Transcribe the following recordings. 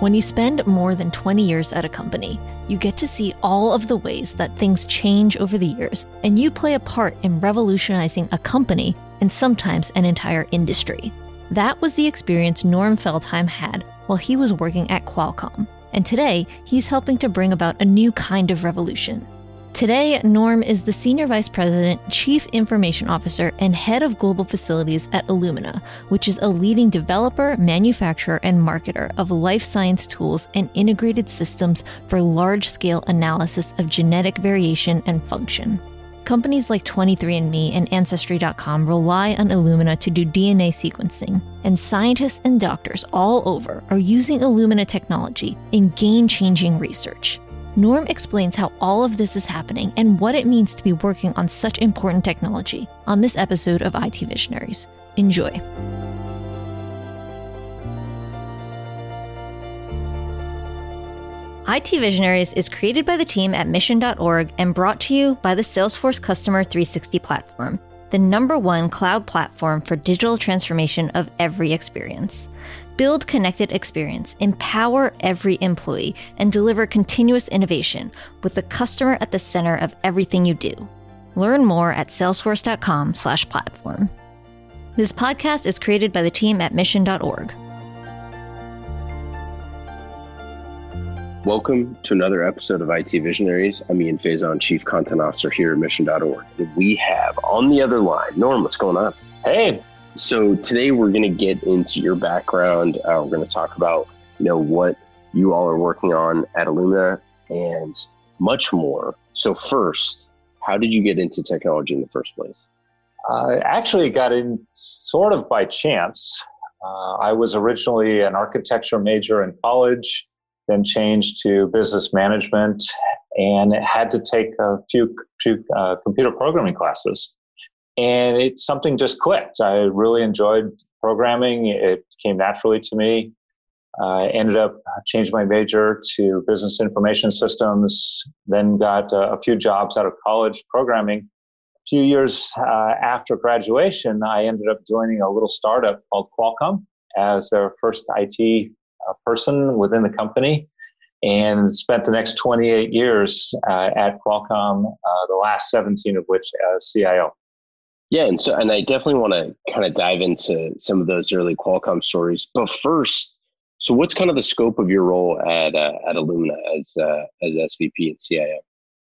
When you spend more than 20 years at a company, you get to see all of the ways that things change over the years, and you play a part in revolutionizing a company and sometimes an entire industry. That was the experience Norm Feldheim had while he was working at Qualcomm, and today he's helping to bring about a new kind of revolution Today, Norm is the Senior Vice President, Chief Information Officer, and Head of Global Facilities at Illumina, which is a leading developer, manufacturer, and marketer of life science tools and integrated systems for large scale analysis of genetic variation and function. Companies like 23andMe and Ancestry.com rely on Illumina to do DNA sequencing, and scientists and doctors all over are using Illumina technology in game changing research. Norm explains how all of this is happening and what it means to be working on such important technology on this episode of IT Visionaries. Enjoy. IT Visionaries is created by the team at mission.org and brought to you by the Salesforce Customer 360 platform, the number one cloud platform for digital transformation of every experience build connected experience, empower every employee, and deliver continuous innovation with the customer at the center of everything you do. Learn more at salesforce.com/platform. This podcast is created by the team at mission.org. Welcome to another episode of IT Visionaries. I'm Ian Faison, Chief Content Officer here at Mission.org. And we have on the other line, Norm, what's going on? Hey, so today we're going to get into your background. Uh, we're going to talk about you know what you all are working on at Illumina and much more. So first, how did you get into technology in the first place? I actually got in sort of by chance. Uh, I was originally an architecture major in college, then changed to business management, and had to take a few, few uh, computer programming classes and something just clicked. I really enjoyed programming. It came naturally to me. I ended up changing my major to business information systems. Then got a, a few jobs out of college programming. A few years uh, after graduation, I ended up joining a little startup called Qualcomm as their first IT uh, person within the company and spent the next 28 years uh, at Qualcomm, uh, the last 17 of which as CIO. Yeah, and so and I definitely want to kind of dive into some of those early Qualcomm stories. But first, so what's kind of the scope of your role at uh, at Illumina as uh, as SVP and CIO?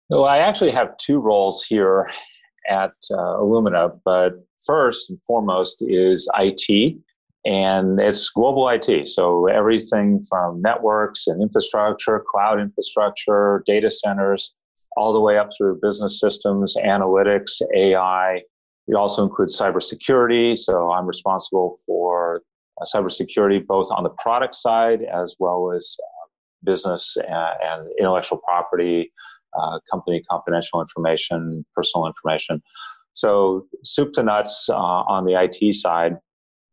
Well, I actually have two roles here at uh, Illumina, but first and foremost is IT, and it's global IT. So everything from networks and infrastructure, cloud infrastructure, data centers, all the way up through business systems, analytics, AI, we also include cybersecurity. So I'm responsible for uh, cybersecurity both on the product side as well as uh, business and, and, intellectual property, uh, company confidential information, personal information. So soup to nuts uh, on the IT side.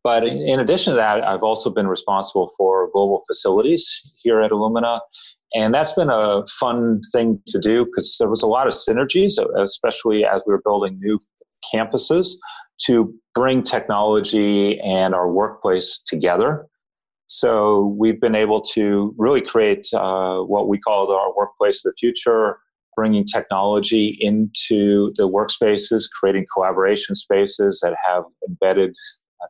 But in addition to that, I've also been responsible for global facilities here at Illumina. And that's been a fun thing to do because there was a lot of synergies, especially as we were building new campuses to bring technology and our workplace together. So we've been able to really create uh, what we call our workplace of the future, bringing technology into the workspaces, creating collaboration spaces that have embedded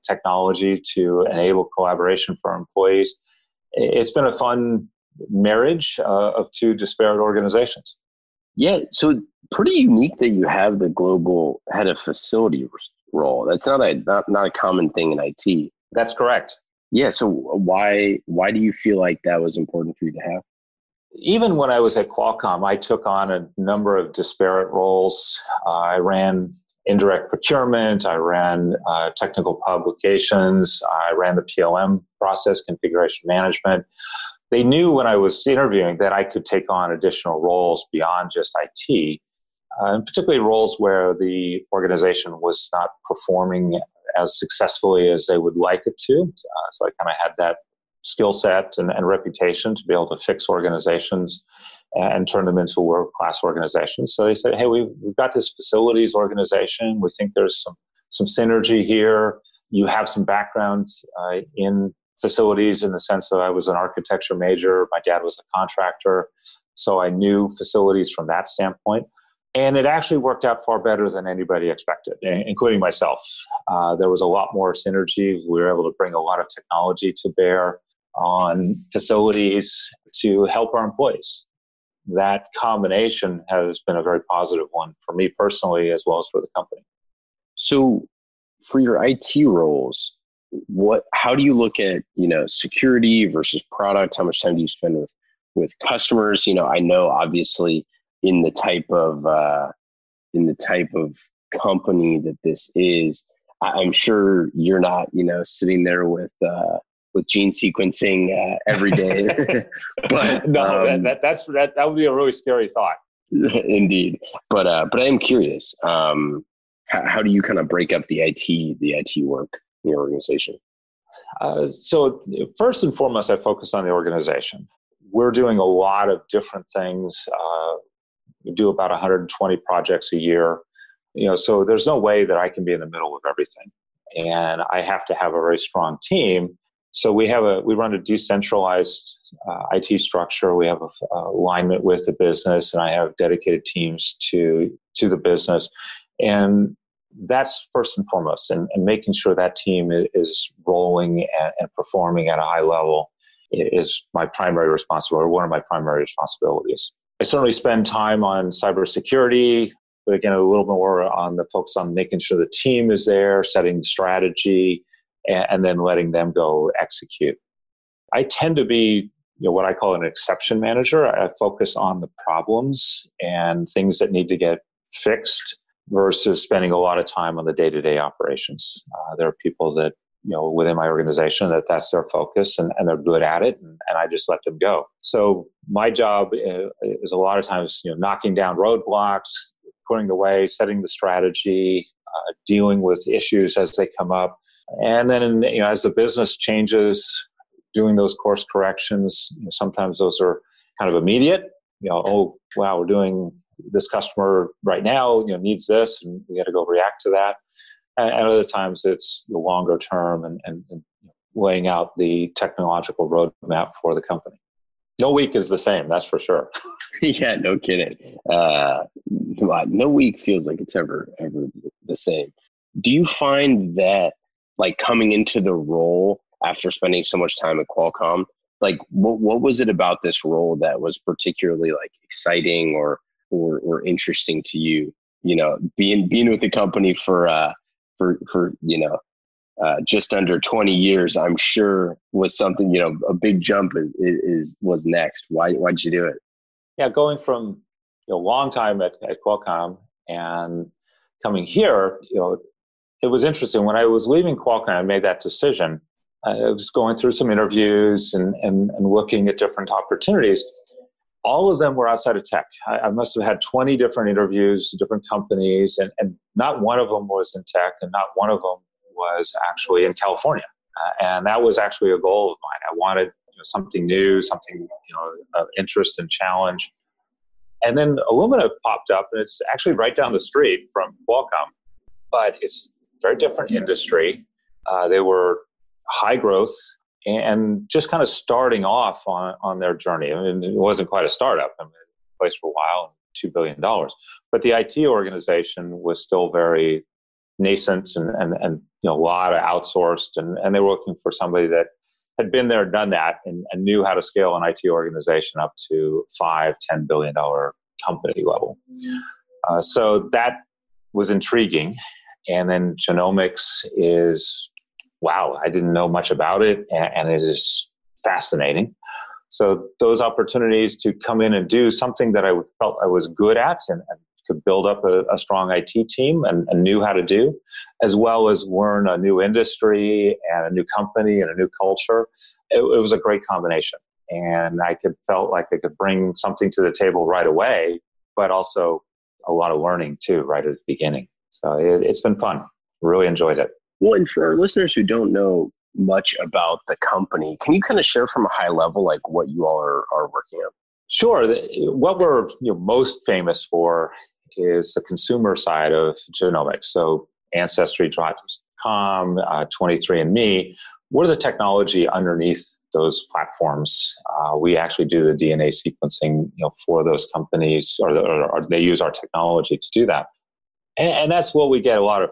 technology to enable collaboration for our employees. It's been a fun marriage uh, of two disparate organizations. Yeah, so pretty unique that you have the global head of facility role. That's not a not, not a common thing in IT. That's correct. Yeah. So why why do you feel like that was important for you to have? Even when I was at Qualcomm, I took on a number of disparate roles. Uh, I ran indirect procurement. I ran uh, technical publications. I ran the PLM process, configuration management they knew when I was interviewing that I could take on additional roles beyond just IT, uh, and particularly roles where the organization was not performing as successfully as they would like it to. Uh, so I kind of had that skill set and, and, reputation to be able to fix organizations and turn them into world class organizations. So they said, "Hey, we've, we've got this facilities organization. We think there's some some synergy here. You have some background uh, in facilities in the sense that I was an architecture major. My dad was a contractor, so I knew facilities from that standpoint. And it actually worked out far better than anybody expected, including myself. Uh, there was a lot more synergy. We were able to bring a lot of technology to bear on facilities to help our employees. That combination has been a very positive one for me personally, as well as for the company. So, for your IT roles, what how do you look at you know security versus product how much time do you spend with with customers you know i know obviously in the type of uh, in the type of company that this is i'm sure you're not you know sitting there with uh, with gene sequencing uh, every day but no um, that, that, that's that, that would be a really scary thought indeed but uh but i am curious um how, how do you kind of break up the it the it work in your organization? Uh, so, first and foremost, I focus on the organization. We're doing a lot of different things. Uh, we do about 120 projects a year. You know, so there's no way that I can be in the middle of everything, and I have to have a very strong team. So we have a we run a decentralized uh, IT structure. We have a, a alignment with the business, and I have dedicated teams to to the business. And that's first and foremost, and, and making sure that team is rolling and, and, performing at a high level is my primary responsibility, or one of my primary responsibilities. I certainly spend time on cybersecurity, but again, a little bit more on the focus on making sure the team is there, setting the strategy, and, then letting them go execute. I tend to be you know, what I call an exception manager. I focus on the problems and things that need to get fixed versus spending a lot of time on the day-to-day operations. Uh, there are people that you know within my organization that that's their focus and, and they're good at it and, and, i just let them go so my job uh, is a lot of times you know knocking down roadblocks putting away setting the strategy uh, dealing with issues as they come up and then you know as the business changes doing those course corrections you know, sometimes those are kind of immediate. You know oh wow we're doing this customer right now you know needs this and we got to go react to that. And, and other times it's the longer term and, and, and laying out the technological roadmap for the company. No week is the same that's for sure. Yeah no kidding. Uh, no week feels like it's ever ever the same. Do you find that like coming into the role after spending so much time at qualcomm like what, what was it about this role that was particularly like exciting or or or interesting to you? You know being being with the company for uh for for you know uh, just under 20 years i'm sure was something you know a big jump is, is was next. Why why'd you do it? Yeah going from you know long time at, at qualcomm and coming here you know it was interesting when i was leaving qualcomm i made that decision i was going through some interviews and, and, and looking at different opportunities all of them were outside of tech. I, I, must have had 20 different interviews, different companies, and, and not one of them was in tech, and not one of them was actually in California. Uh, and that was actually a goal of mine. I wanted you know, something new, something you know of interest and challenge. And then Illumina popped up, and it's actually right down the street from Qualcomm, but it's very different industry. Uh, they were high growth, and just kind of starting off on, on their journey. I mean, it wasn't quite a startup. I mean, it was a place for a while, $2 billion. But the IT organization was still very nascent and, and, and you know, a lot of outsourced. And, and they were looking for somebody that had been there, done that, and, and knew how to scale an IT organization up to five, $10 billion company level. Uh, so that was intriguing. And then genomics is wow, I didn't know much about it, and, it is fascinating. So those opportunities to come in and do something that I felt I was good at and, and could build up a, a strong IT team and, and, knew how to do, as well as learn a new industry and a new company and a new culture. It, it was a great combination, and I could felt like I could bring something to the table right away, but also a lot of learning too right at the beginning. So it, it's been fun. Really enjoyed it. Well, and for our listeners who don't know much about the company, can you kind of share from a high level, like what you all are, are working on? Sure. What we're you know, most famous for is the consumer side of genomics. So Ancestry.com, uh, 23andMe, what are the technology underneath those platforms. Uh, we actually do the DNA sequencing, you know, for those companies, or, or, or they use our technology to do that. And, and, that's what we get a lot of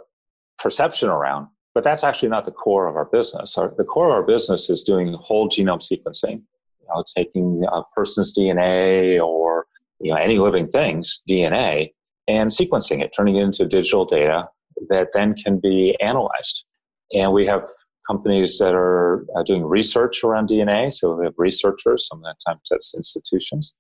perception around. But that's actually not the core of our business. Our, the core of our business is doing whole genome sequencing, you know, taking a person's DNA or you know any living thing's DNA and sequencing it, turning it into digital data that then can be analyzed. And we have companies that are uh, doing research around DNA. So we have researchers, sometimes that's institutions.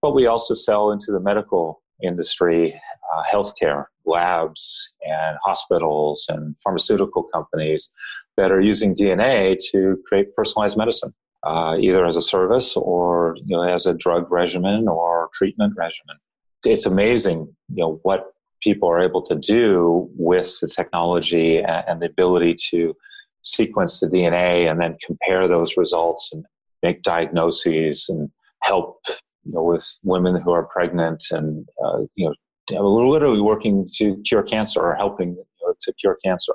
But we also sell into the medical industry, uh, healthcare, labs, and hospitals and pharmaceutical companies that are using DNA to create personalized medicine, uh, either as a service or you know, as a drug regimen or treatment regimen. It's amazing, you know, what people are able to do with the technology and, and the ability to sequence the DNA and then compare those results and make diagnoses and help you know with women who are pregnant and uh, you know we're literally working to cure cancer or helping you know, to cure cancer.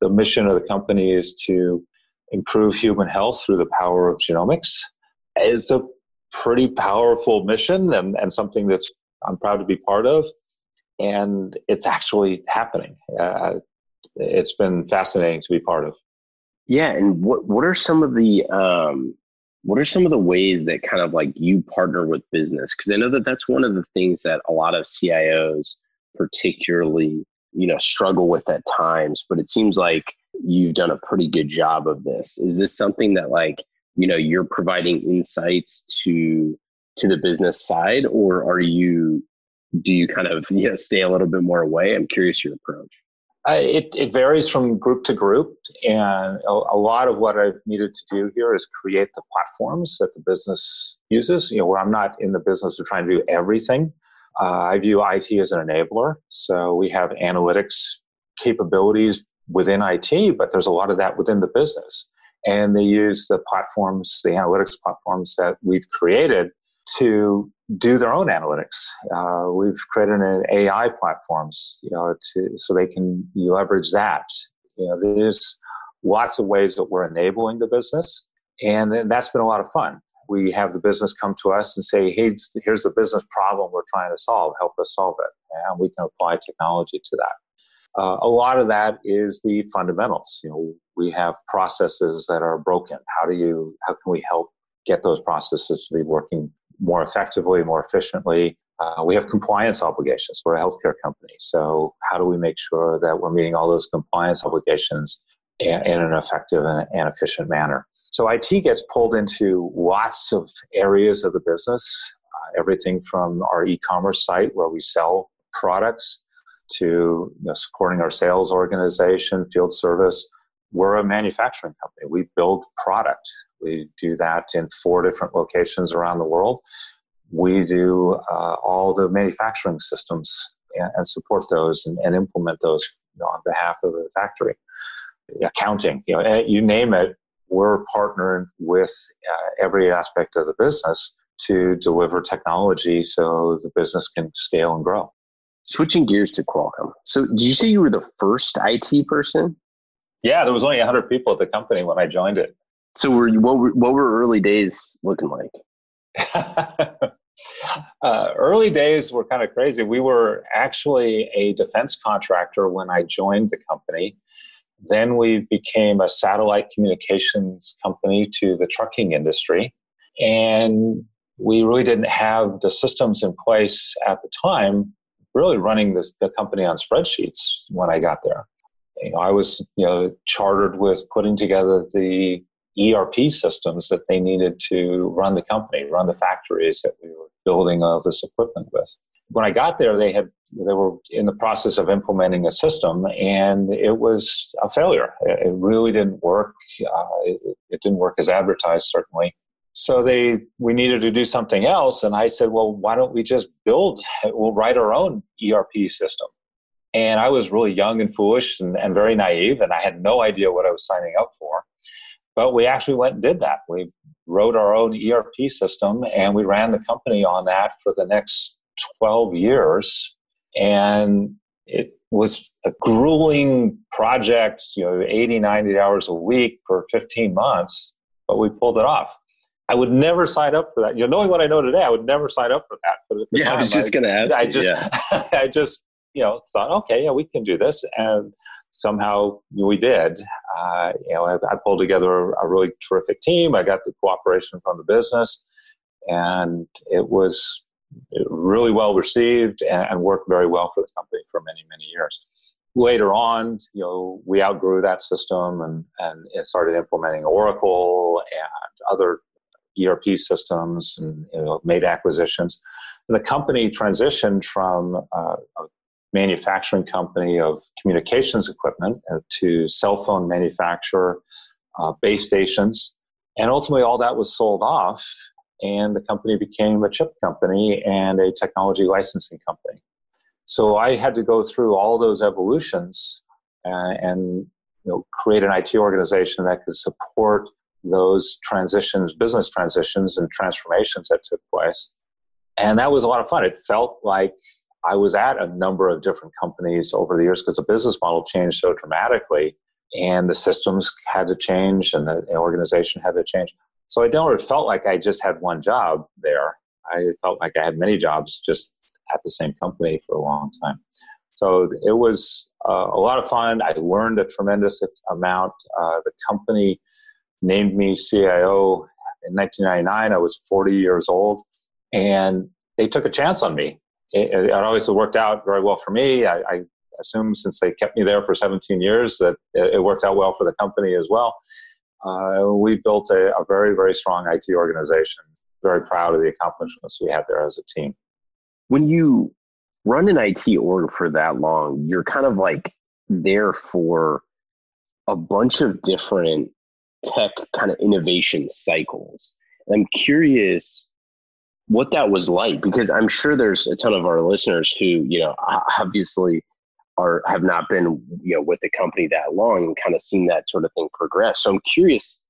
The mission of the company is to improve human health through the power of genomics. It's a pretty powerful mission and, and something that's I'm proud to be part of. And it's actually happening. Uh, it's been fascinating to be part of. Yeah, and what what are some of the um, what are some of the ways that kind of like you partner with business? Because I know that that's one of the things that a lot of CIOs, particularly, you know, struggle with at times. But it seems like you've done a pretty good job of this. Is this something that like you know you're providing insights to to the business side, or are you do you kind of you know, stay a little bit more away? I'm curious your approach. Uh, it, it varies from group to group, and a, a, lot of what I've needed to do here is create the platforms that the business uses. You know, where I'm not in the business of trying to do everything. Uh, I view IT as an enabler. So we have analytics capabilities within IT, but there's a lot of that within the business, and they use the platforms, the analytics platforms that we've created to do their own analytics. Uh, we've created an AI platforms, you know, to so they can leverage that. You know, there's lots of ways that we're enabling the business, and that's been a lot of fun. We have the business come to us and say, "Hey, here's the business problem we're trying to solve. Help us solve it," and we can apply technology to that. Uh, a lot of that is the fundamentals. You know, we have processes that are broken. How do you? How can we help get those processes to be working more effectively, more efficiently. Uh, we have compliance obligations. We're a healthcare company. So, how do we make sure that we're meeting all those compliance obligations in, in an effective and, and efficient manner? So, IT gets pulled into lots of areas of the business, uh, everything from our e commerce site where we sell products to you know, supporting our sales organization, field service. We're a manufacturing company. We build product. We do that in four different locations around the world. We do uh, all the manufacturing systems and, and support those and, and implement those you know, on behalf of the factory. Accounting, you know, eh, you name it, we're partnering with uh, every aspect of the business to deliver technology so the business can scale and grow. Switching gears to Qualcomm. So, did you say you were the first IT person? Yeah, there was only 100 people at the company when I joined it. So were you, what were, what were early days looking like? uh, early days were kind of crazy. We were actually a defense contractor when I joined the company. Then we became a satellite communications company to the trucking industry. And we really didn't have the systems in place at the time, really running this, the company on spreadsheets when I got there. You know, I was you know chartered with putting together the ERP systems that they needed to run the company, run the factories that we were building all this equipment with. When I got there, they had they were in the process of implementing a system, and it was a failure. It really didn't work. Uh, it, it didn't work as advertised, certainly. So they we needed to do something else, and I said, "Well, why don't we just build? We'll write our own ERP system." And I was really young and foolish and, and very naive, and I had no idea what I was signing up for. But we actually went and did that. We wrote our own ERP system and we ran the company on that for the next 12 years. And it was a grueling project, you know, 80, 90 hours a week for 15 months, but we pulled it off. I would never sign up for that. You know, knowing what I know today, I would never sign up for that. But at the yeah, time, I was just going to ask. I just, yeah. I just, you know, thought, okay, yeah, we can do this, and somehow we did. Uh, you know, I, I, pulled together a really terrific team. I got the cooperation from the business, and it was really well received and, and worked very well for the company for many, many years. Later on, you know, we outgrew that system and, and started implementing Oracle and other ERP systems and you know, made acquisitions. And the company transitioned from uh, a manufacturing company of communications equipment uh, to cell phone manufacturer, uh, base stations, and ultimately all that was sold off and the company became a chip company and a technology licensing company. So I had to go through all those evolutions uh, and you know, create an IT organization that could support those transitions, business transitions and transformations that took place. And that was a lot of fun. It felt like I was at a number of different companies over the years because the business model changed so dramatically and the systems had to change and the organization had to change. So I never felt like I just had one job there. I felt like I had many jobs just at the same company for a long time. So it was uh, a lot of fun. I learned a tremendous amount. Uh, the company named me CIO in 1999. I was 40 years old, and they took a chance on me. It, it always worked out very well for me. I, I, assume since they kept me there for 17 years that it worked out well for the company as well uh, we built a, a, very, very strong IT organization. Very proud of the accomplishments we had there as a team. When you run an IT org for that long, you're kind of like there for a bunch of different tech kind of innovation cycles. And I'm curious what that was like because I'm sure there's a ton of our listeners who, you know, obviously are have not been you know with the company that long and kind of seen that sort of thing progress. So I'm curious.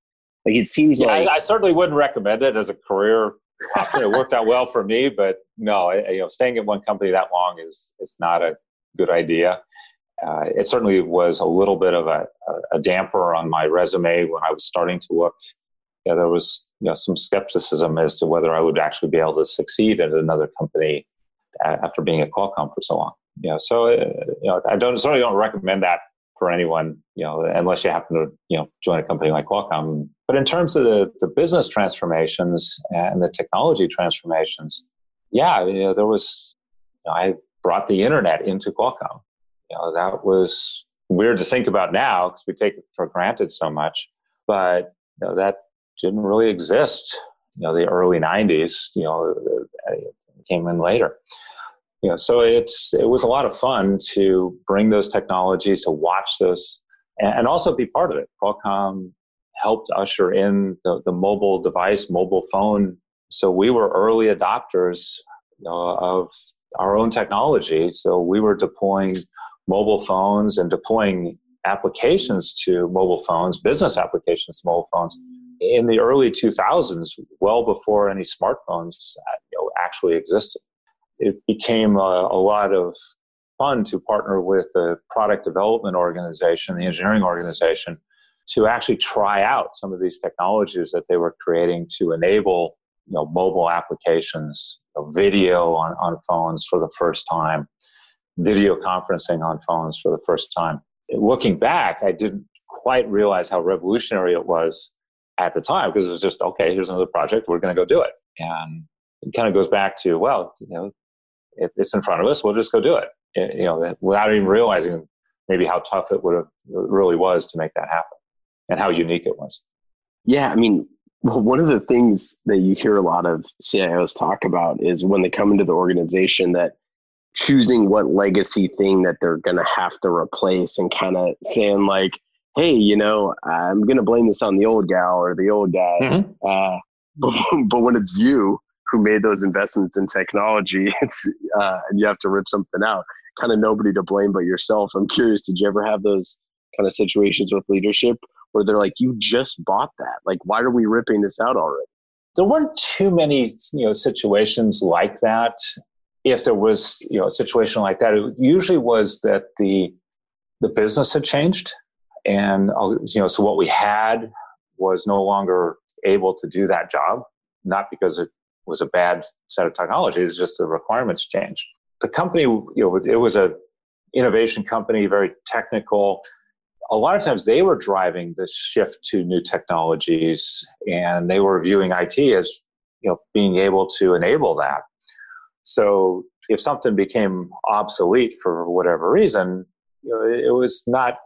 Like it seems yeah, like I, I, certainly wouldn't recommend it as a career option. it worked out well for me, but no, you know, staying at one company that long is is not a good idea. Uh, it certainly was a little bit of a, a, damper on my resume when I was starting to look. Yeah, there was you know some skepticism as to whether I would actually be able to succeed at another company after being at Qualcomm for so long you know, so uh, you know, I don't certainly don't recommend that for anyone, you know, unless you happen to you know join a company like Qualcomm. But in terms of the, the business transformations and the technology transformations, yeah, you know, there was you know, I brought the internet into Qualcomm. You know, that was weird to think about now because we take it for granted so much, but you know, that didn't really exist. You know, the early '90s, you know, uh, came in later you know, so it's it was a lot of fun to bring those technologies to watch those and, and also be part of it. Qualcomm helped usher in the, the mobile device, mobile phone. So we were early adopters you know, of our own technology. So we were deploying mobile phones and deploying applications to mobile phones, business applications to mobile phones in the early 2000s, well before any smartphones you know, actually existed it became a, a lot of fun to partner with the product development organization, the engineering organization, to actually try out some of these technologies that they were creating to enable you know, mobile applications, you know, video on, on phones for the first time, video conferencing on phones for the first time. Looking back, I didn't quite realize how revolutionary it was at the time because it was just, okay, here's another project, we're going to go do it. And it kind of goes back to, well, you know, it's in front of us. We'll just go do it. Eh, you know, without even realizing maybe how tough it would have really was to make that happen, and how unique it was. Yeah, I mean, well, one of the things that you hear a lot of CIOs talk about is when they come into the organization that choosing what legacy thing that they're going to have to replace and kind of saying like, "Hey, you know, I'm going to blame this on the old gal or the old guy," mm-hmm. uh, but, but when it's you who made those investments in technology it's uh, and you have to rip something out. Kind of nobody to blame but yourself. I'm curious did you ever have those kind of situations with leadership where they're like you just bought that. Like why are we ripping this out already? There weren't too many you know situations like that. If there was you know a situation like that, it usually was that the the business had changed, and uh, you know so what we had was no longer able to do that job, not because it was a bad set of technology. It's just the requirements changed. The company, you know, it was a innovation company, very technical. A lot of times they were driving the shift to new technologies and they were viewing IT as, you know, being able to enable that. So if something became obsolete for whatever reason, you know, it was not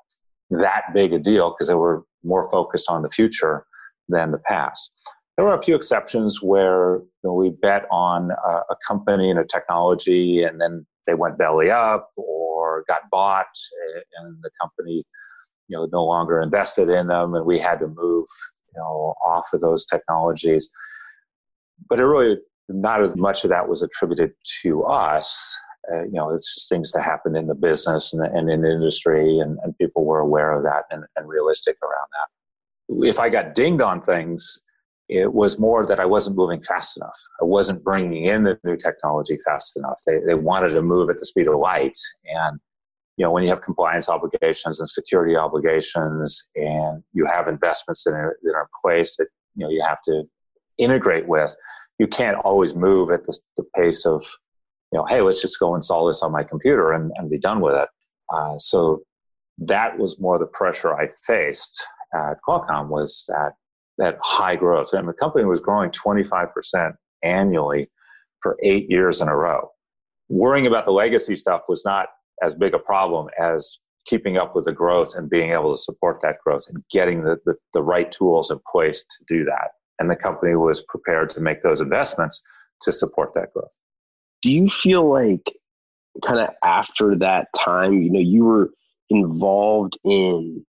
that big a deal because they were more focused on the future than the past. There were a few exceptions where you know, we bet on a, a, company and a technology, and then they went belly up or got bought, and the company, you know, no longer invested in them, and we had to move, you know, off of those technologies. But it really not as much of that was attributed to us. Uh, you know, it's just things that happen in the business and, and in industry, and, and, people were aware of that and, and realistic around that. If I got dinged on things, it was more that I wasn't moving fast enough. I wasn't bringing in the new technology fast enough. They, they wanted to move at the speed of light. And, you know, when you have compliance obligations and security obligations and you have investments that are, that are in place that, you know, you have to integrate with, you can't always move at the, the pace of, you know, hey, let's just go install this on my computer and, and be done with it. Uh, so that was more the pressure I faced at Qualcomm was that that high growth. And the company was growing 25% annually for eight years in a row. Worrying about the legacy stuff was not as big a problem as keeping up with the growth and being able to support that growth and getting the, the, the right tools in place to do that. And the company was prepared to make those investments to support that growth. Do you feel like kind of after that time, you know, you were involved in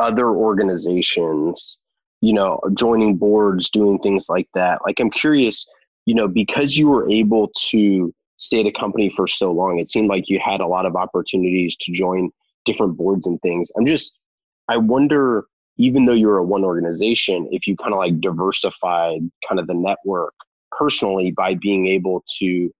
other organizations you know, joining boards, doing things like that. Like, I'm curious, you know, because you were able to stay at a company for so long, it seemed like you had a lot of opportunities to join different boards and things. I'm just, I wonder, even though you're a one organization, if you kind of like diversified kind of the network personally by being able to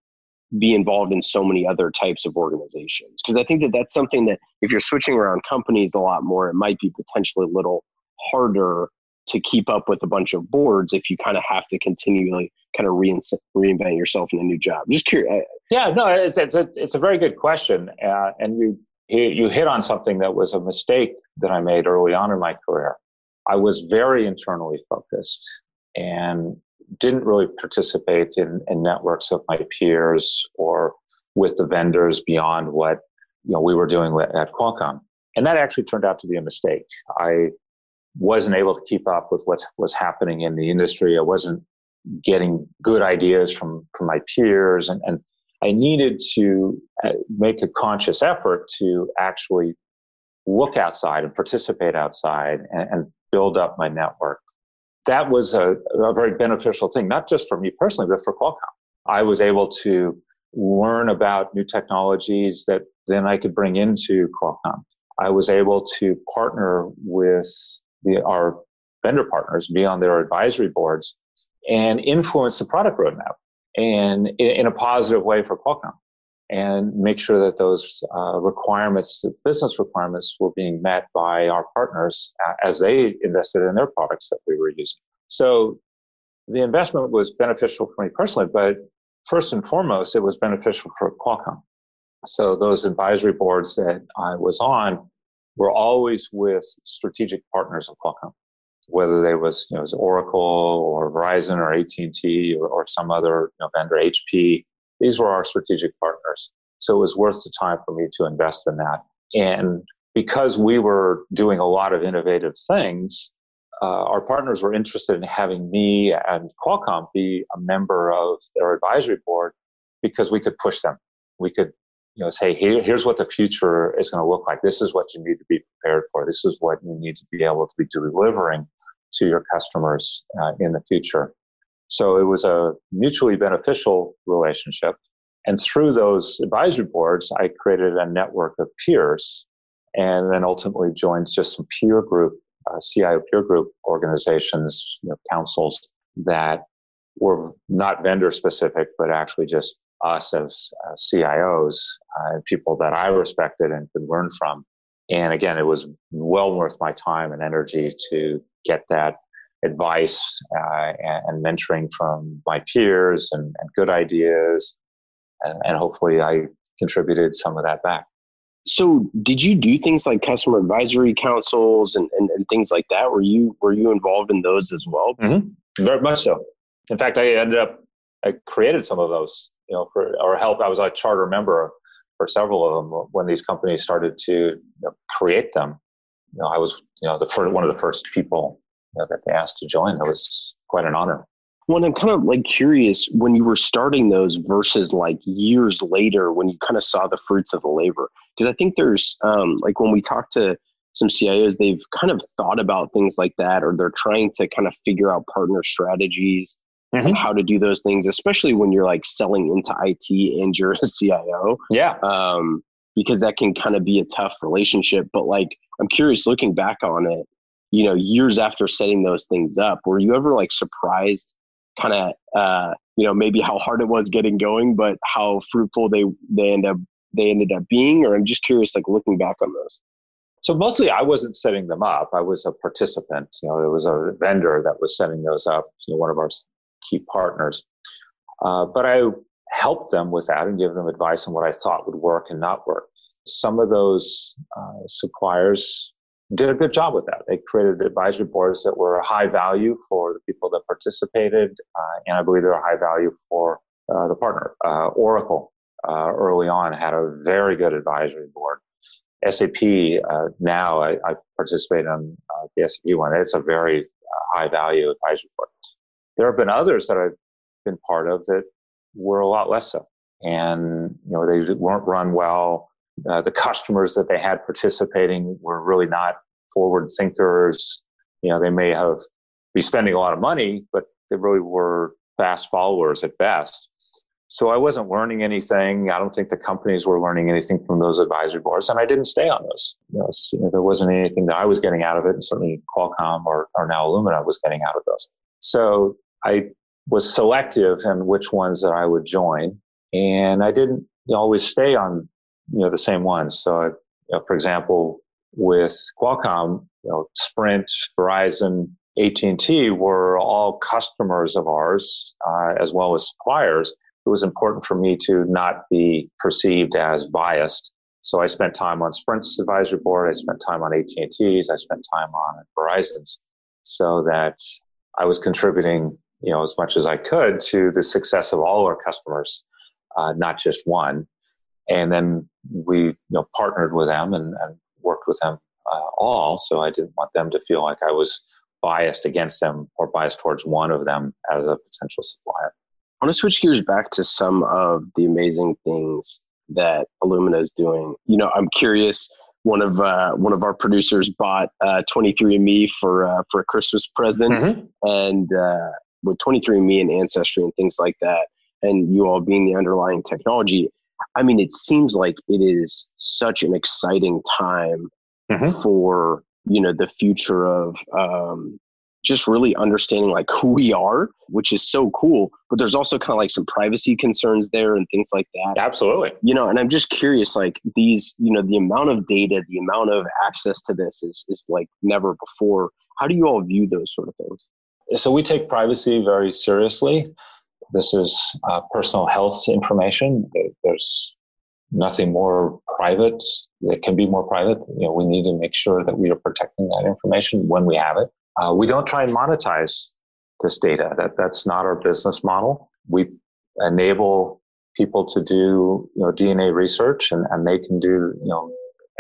be involved in so many other types of organizations. Because I think that that's something that if you're switching around companies a lot more, it might be potentially a little harder to keep up with a bunch of boards if you kind of have to continually kind of reinvent yourself in a new job. Just curious. Yeah, no, it's, it's, a, it's a very good question. Uh, and you, you hit on something that was a mistake that I made early on in my career. I was very internally focused and didn't really participate in, in networks of my peers or with the vendors beyond what you know we were doing at Qualcomm. And that actually turned out to be a mistake. I wasn't able to keep up with what was happening in the industry. I wasn't getting good ideas from from my peers, and, and I needed to uh, make a conscious effort to actually look outside and participate outside and, and build up my network. That was a, a very beneficial thing, not just for me personally, but for Qualcomm. I was able to learn about new technologies that then I could bring into Qualcomm. I was able to partner with the, our vendor partners, be on their advisory boards, and influence the product roadmap and in, in a positive way for Qualcomm and make sure that those uh, requirements, business requirements, were being met by our partners as they invested in their products that we were using. So the investment was beneficial for me personally, but first and foremost, it was beneficial for Qualcomm. So those advisory boards that I was on we're always with strategic partners of Qualcomm, whether they was you know was Oracle or Verizon or AT and T or, or, some other you know, vendor, HP. These were our strategic partners, so it was worth the time for me to invest in that. And because we were doing a lot of innovative things, uh, our partners were interested in having me and Qualcomm be a member of their advisory board because we could push them. We could you know, say, Here, here's what the future is going to look like. This is what you need to be prepared for. This is what you need to be able to be delivering to your customers uh, in the future. So it was a mutually beneficial relationship. And through those advisory boards, I created a network of peers and then ultimately joined just some peer group, uh, CIO peer group organizations, you know, councils that were not vendor specific, but actually just us as uh, CIOs uh, and people that I respected and could learn from. And again, it was well worth my time and energy to get that advice uh, and, and, mentoring from my peers and, and good ideas. And, and, hopefully, I contributed some of that back. So, did you do things like customer advisory councils and, and, and things like that? Were you were you involved in those as well? Mm-hmm. Very much so. In fact, I ended up I created some of those, you know, for or helped. I was a charter member for several of them when these companies started to you know, create them. You know, I was you know the first, one of the first people you know, that they asked to join. That was quite an honor. Well, I'm kind of like curious when you were starting those versus like years later when you kind of saw the fruits of the labor. Because I think there's um, like when we talk to some CIOs, they've kind of thought about things like that, or they're trying to kind of figure out partner strategies mm-hmm. how to do those things, especially when you're like selling into IT and you're a CIO. Yeah. Um, because that can kind of be a tough relationship. But like, I'm curious looking back on it, you know, years after setting those things up, were you ever like surprised kind of, uh, you know, maybe how hard it was getting going, but how fruitful they, they end up, they ended up being, or I'm just curious, like looking back on those. So mostly I wasn't setting them up. I was a participant. You know, it was a vendor that was setting those up. You know, one of our key partners. Uh, but I helped them with that and give them advice on what I thought would work and not work. Some of those uh, suppliers did a good job with that. They created advisory boards that were high value for the people that participated, uh, and I believe they're high value for uh, the partner. Uh, Oracle uh, early on had a very good advisory board. SAP now I, I participate on the SAP one. It's a very high value advisory board. There have been others that I've been part of that were a lot less so. And, you know, they weren't run well. Uh, the customers that they had participating were really not forward thinkers. You know, they may have be spending a lot of money, but they really were fast followers at best. So I wasn't learning anything. I don't think the companies were learning anything from those advisory boards, and I didn't stay on those. You know, there wasn't anything that I was getting out of it, and certainly Qualcomm or, or now Illumina was getting out of those. So I was selective in which ones that I would join, and I didn't always stay on you know the same ones. So, you know, for example, with Qualcomm, you know, Sprint, Verizon, AT and T were all customers of ours uh, as well as suppliers. It was important for me to not be perceived as biased. So I spent time on Sprint's advisory board. I spent time on AT and T's. I spent time on Verizon's, so that I was contributing you know as much as I could to the success of all our customers, uh, not just one. And then we you know partnered with them and, and worked with them uh, all. So I didn't want them to feel like I was biased against them or biased towards one of them as a potential supplier. I want to switch gears back to some of the amazing things that Illumina is doing. You know, I'm curious. One of uh, one of our producers bought uh, 23andMe for uh, for a Christmas present, mm-hmm. and uh, with 23andMe and Ancestry and things like that, and you all being the underlying technology, I mean, it seems like it is such an exciting time mm-hmm. for you know the future of um, just really understanding like who we are, which is so cool. But there's also kind of like some privacy concerns there and things like that. Absolutely. You know, and I'm just curious, like these, you know, the amount of data, the amount of access to this is is like never before. How do you all view those sort of things? So we take privacy very seriously. This is uh, personal health information. There's nothing more private that can be more private. You know, we need to make sure that we are protecting that information when we have it. Uh, we don't try and monetize this data. That that's not our business model. We enable people to do you know DNA research, and, and they can do you know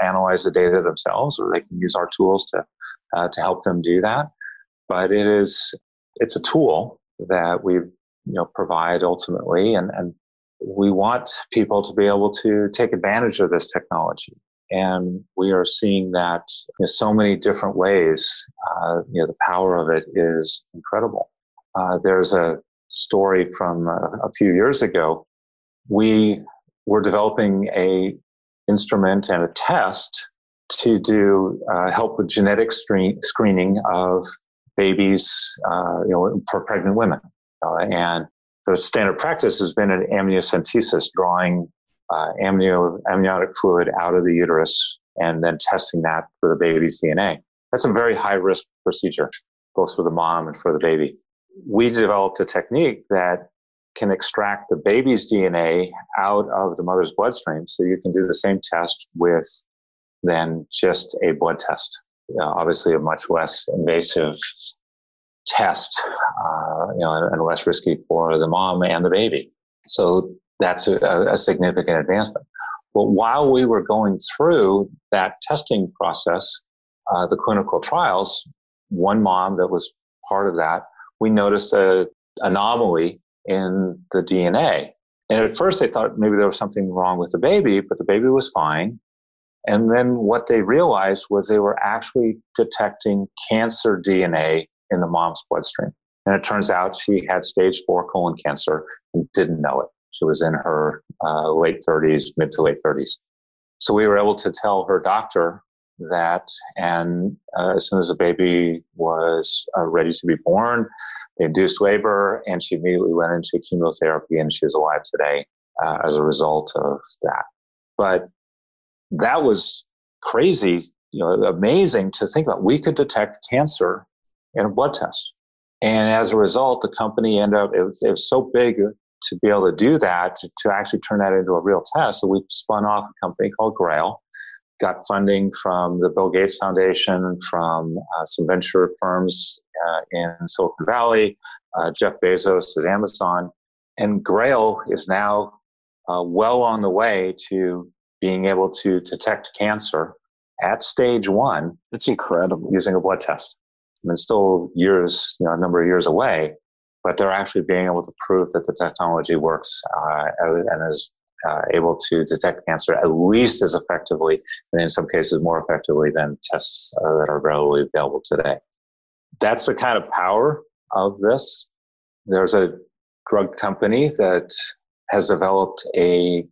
analyze the data themselves, or they can use our tools to uh, to help them do that but it is it's a tool that we you know provide ultimately and, and we want people to be able to take advantage of this technology. And we are seeing that in so many different ways uh, you know the power of it is incredible. Uh, there's a story from a, a few years ago. We were developing a instrument and a test to do uh, help with genetic screen, screening of babies, uh, you know, for pregnant women. Uh, and the standard practice has been an amniocentesis, drawing uh, amnio, amniotic fluid out of the uterus and then testing that for the baby's DNA. That's a very high risk procedure, both for the mom and for the baby. We developed a technique that can extract the baby's DNA out of the mother's bloodstream. So you can do the same test with then just a blood test. Uh, obviously, a much less invasive test, uh, you know, and less risky for the mom and the baby. So that's a, a significant advancement. But while we were going through that testing process, uh, the clinical trials, one mom that was part of that, we noticed a anomaly in the DNA. And at first they thought maybe there was something wrong with the baby, but the baby was fine. And then what they realized was they were actually detecting cancer DNA in the mom's bloodstream. And it turns out she had stage four colon cancer and didn't know it. She was in her uh, late 30s, mid to late 30s. So we were able to tell her doctor that, and uh, as soon as the baby was uh, ready to be born, they induced labor, and she immediately went into chemotherapy, and she's alive today uh, as a result of that. But that was crazy, you know, amazing to think about. We could detect cancer in a blood test. And as a result, the company ended up, it was, it was so big to be able to do that, to, to actually turn that into a real test. So we spun off a company called Grail, got funding from the Bill Gates Foundation, from uh, some venture firms uh, in Silicon Valley, uh, Jeff Bezos at Amazon. And Grail is now uh, well on the way to being able to detect cancer at stage one. That's incredible. Using a blood test. I mean, still years, you know, a number of years away, but they're actually being able to prove that the technology works uh, and is uh, able to detect cancer at least as effectively, and in some cases more effectively than tests uh, that are readily available today. That's the kind of power of this. There's a drug company that has developed a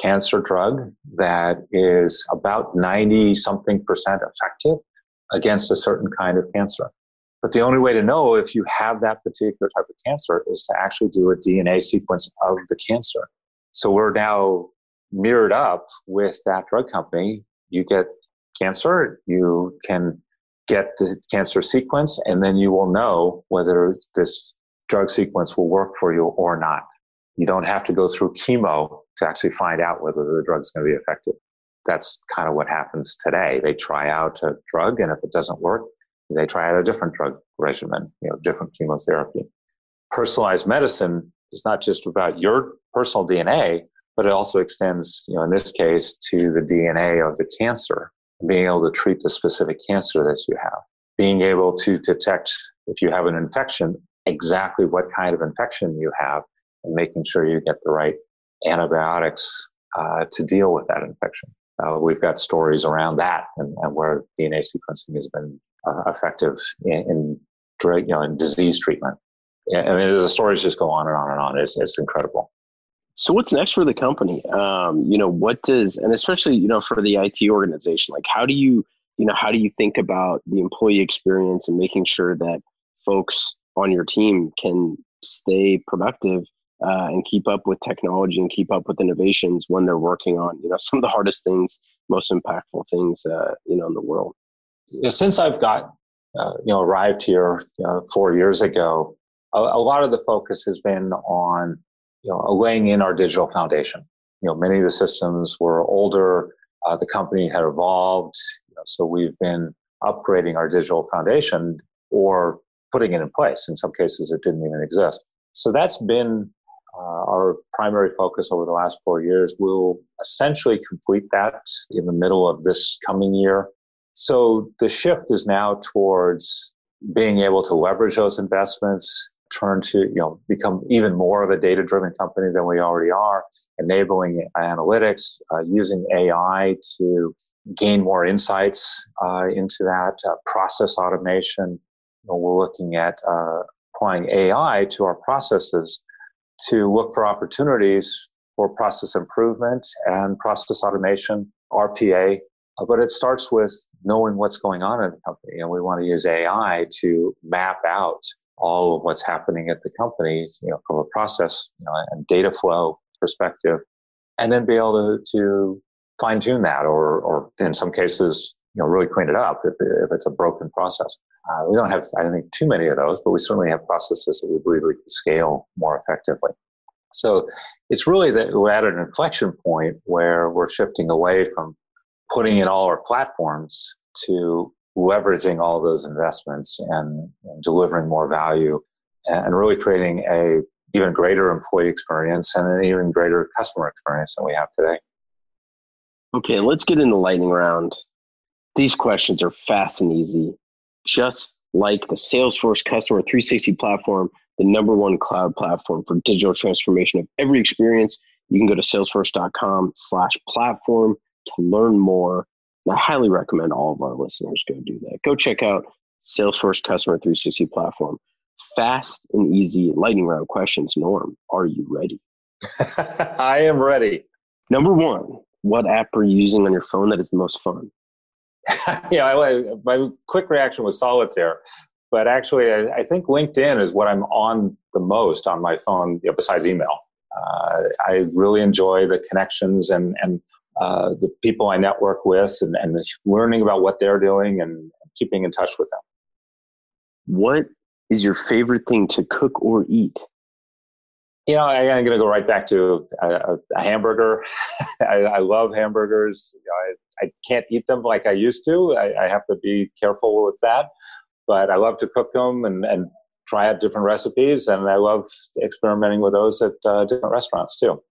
cancer drug that is about 90 something percent effective against a certain kind of cancer. But the only way to know if you have that particular type of cancer is to actually do a DNA sequence of the cancer. So we're now mirrored up with that drug company. You get cancer, you can get the cancer sequence, and then you will know whether this drug sequence will work for you or not. You don't have to go through chemo to actually find out whether the drug's going to be effective that's kind of what happens today. They try out a drug, and if it doesn't work, they try out a different drug regimen, you know, different chemotherapy. Personalized medicine is not just about your personal DNA, but it also extends, you know, in this case, to the DNA of the cancer, being able to treat the specific cancer that you have, being able to detect if you have an infection, exactly what kind of infection you have, and making sure you get the right antibiotics uh, to deal with that infection. Uh, we've got stories around that and, and where DNA sequencing has been uh, effective in, in, you know, in disease treatment. I mean, the stories just go on and on and on. It's, it's incredible. So what's next for the company? Um, you know, what does, and especially, you know, for the IT organization, like how do you, you know, how do you think about the employee experience and making sure that folks on your team can stay productive uh, and keep up with technology and keep up with innovations when they're working on you know some of the hardest things, most impactful things uh, you know in the world. Since I've got uh, you know arrived here you know, four years ago, a, a, lot of the focus has been on you know laying in our digital foundation. You know, many of the systems were older. Uh, the company had evolved, you know, so we've been upgrading our digital foundation or putting it in place. In some cases, it didn't even exist. So that's been uh, our primary focus over the last four years will essentially complete that in the middle of this coming year. So the shift is now towards being able to leverage those investments, turn to, you know, become even more of a data driven company than we already are, enabling analytics, uh, using AI to gain more insights uh, into that, uh, process automation. You know, we're looking at uh, applying AI to our processes to look for opportunities for process improvement and process automation, RPA. But it starts with knowing what's going on in the company. And we want to use AI to map out all of what's happening at the company, you know, from a process you know, and data flow perspective, and then be able to, to fine tune that, or, or in some cases, you know, really clean it up if, if it's a broken process. Uh, we don't have, I don't think, too many of those, but we certainly have processes that we believe we can scale more effectively. So it's really that we're at an inflection point where we're shifting away from putting in all our platforms to leveraging all those investments and, and delivering more value and really creating a even greater employee experience and an even greater customer experience than we have today. Okay, let's get in the lightning round. These questions are fast and easy, just like the Salesforce Customer 360 platform, the number one cloud platform for digital transformation of every experience. You can go to salesforce.com slash platform to learn more. And I highly recommend all of our listeners go do that. Go check out Salesforce Customer 360 platform. Fast and easy lightning round questions. Norm, are you ready? I am ready. Number one, what app are you using on your phone that is the most fun? yeah, I, my quick reaction was solitaire, but actually, I, I, think LinkedIn is what I'm on the most on my phone, you know, besides email. Uh, I really enjoy the connections and and uh, the people I network with, and, and learning about what they're doing and keeping in touch with them. What is your favorite thing to cook or eat? You know, I, am going to go right back to a, a hamburger. I, I, love hamburgers. You know, I, I, can't eat them like I used to. I, I, have to be careful with that. But I love to cook them and, and try out different recipes. And I love experimenting with those at uh, different restaurants too.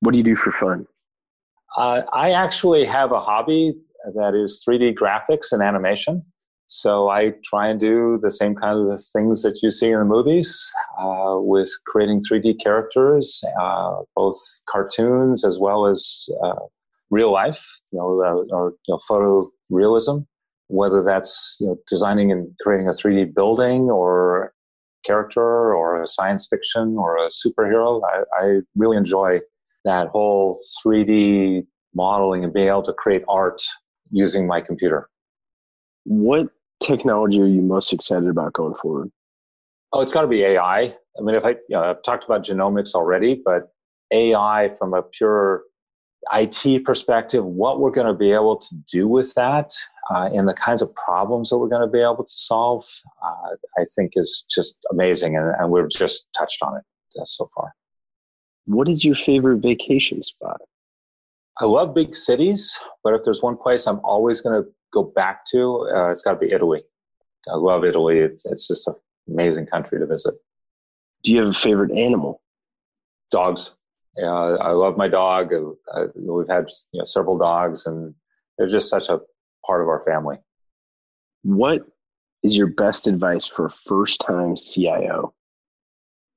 What do you do for fun? Uh, I actually have a hobby that is 3D graphics and animation. So I try and do the same kind of things that you see in the movies uh, with creating 3D characters, uh, both cartoons as well as uh, real life, you know, uh, or you know, photo realism. Whether that's you know, designing and creating a 3D building or character or a science fiction or a superhero, I, I really enjoy that whole 3D modeling and being able to create art using my computer. What technology are you most excited about going forward? Oh, it's got to be AI. I mean, if I, you know, I've talked about genomics already, but AI from a pure IT perspective, what we're going to be able to do with that uh, and the kinds of problems that we're going to be able to solve, uh, I think is just amazing. And, and we've just touched on it uh, so far. What is your favorite vacation spot? I love big cities, but if there's one place I'm always going to go back to, uh, it's got to be Italy. I love Italy. It's, it's just an amazing country to visit. Do you have a favorite animal? Dogs. Yeah, I love my dog. Uh, we've had you know, several dogs, and they're just such a part of our family. What is your best advice for a first time CIO?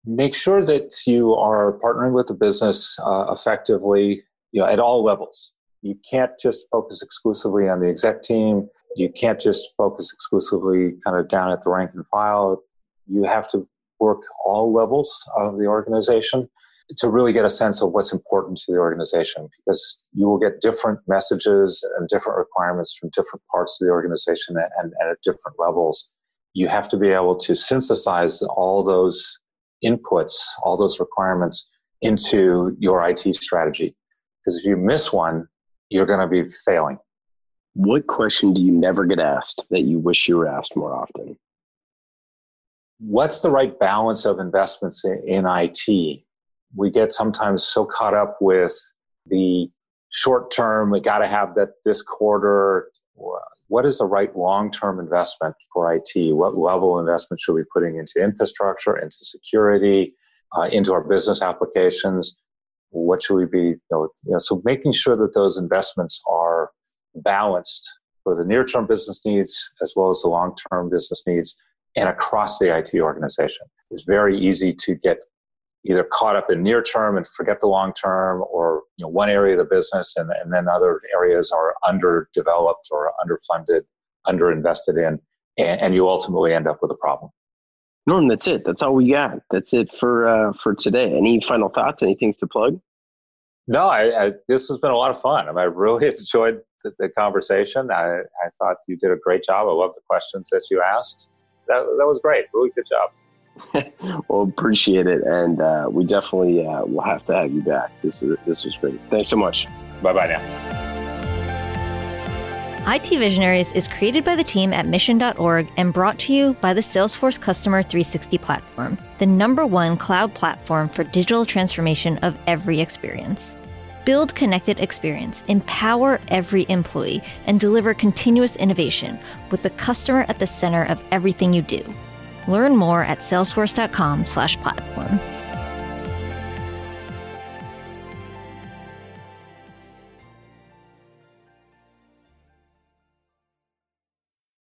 Make sure that you are partnering with the business uh, effectively you know, at all levels. You can't just focus exclusively on the exec team. You can't just focus exclusively kind of down at the rank and file. You have to work all levels of the organization to really get a sense of what's important to the organization because you will get different messages and different requirements from different parts of the organization and, and at different levels. You have to be able to synthesize all those inputs, all those requirements into your IT strategy. Because if you miss one, you're going to be failing. What question do you never get asked that you wish you were asked more often? What's the right balance of investments in IT? We get sometimes so caught up with the short term, we got to have that this quarter. What is the right long term investment for IT? What level of investment should we be putting into infrastructure, into security, uh, into our business applications? what should we be you know, you know, so making sure that those investments are balanced for the near term business needs as well as the long term business needs and across the IT organization. It's very easy to get either caught up in near term and forget the long term or you know one area of the business and, and then other areas are underdeveloped or underfunded underinvested in and, and you ultimately end up with a problem Norm, that's it. That's all we got. That's it for uh, for today. Any final thoughts? Any things to plug? No, I, I, this has been a lot of fun. I, mean, I really enjoyed the, the, conversation. I, I thought you did a great job. I love the questions that you asked. That, that was great. Really good job. well, appreciate it, and uh, we definitely uh, will have to have you back. This is this was great. Thanks so much. Bye bye now. IT Visionaries is created by the team at mission.org and brought to you by the Salesforce Customer 360 platform, the number one cloud platform for digital transformation of every experience. Build connected experience, empower every employee, and deliver continuous innovation with the customer at the center of everything you do. Learn more at salesforce.com/platform.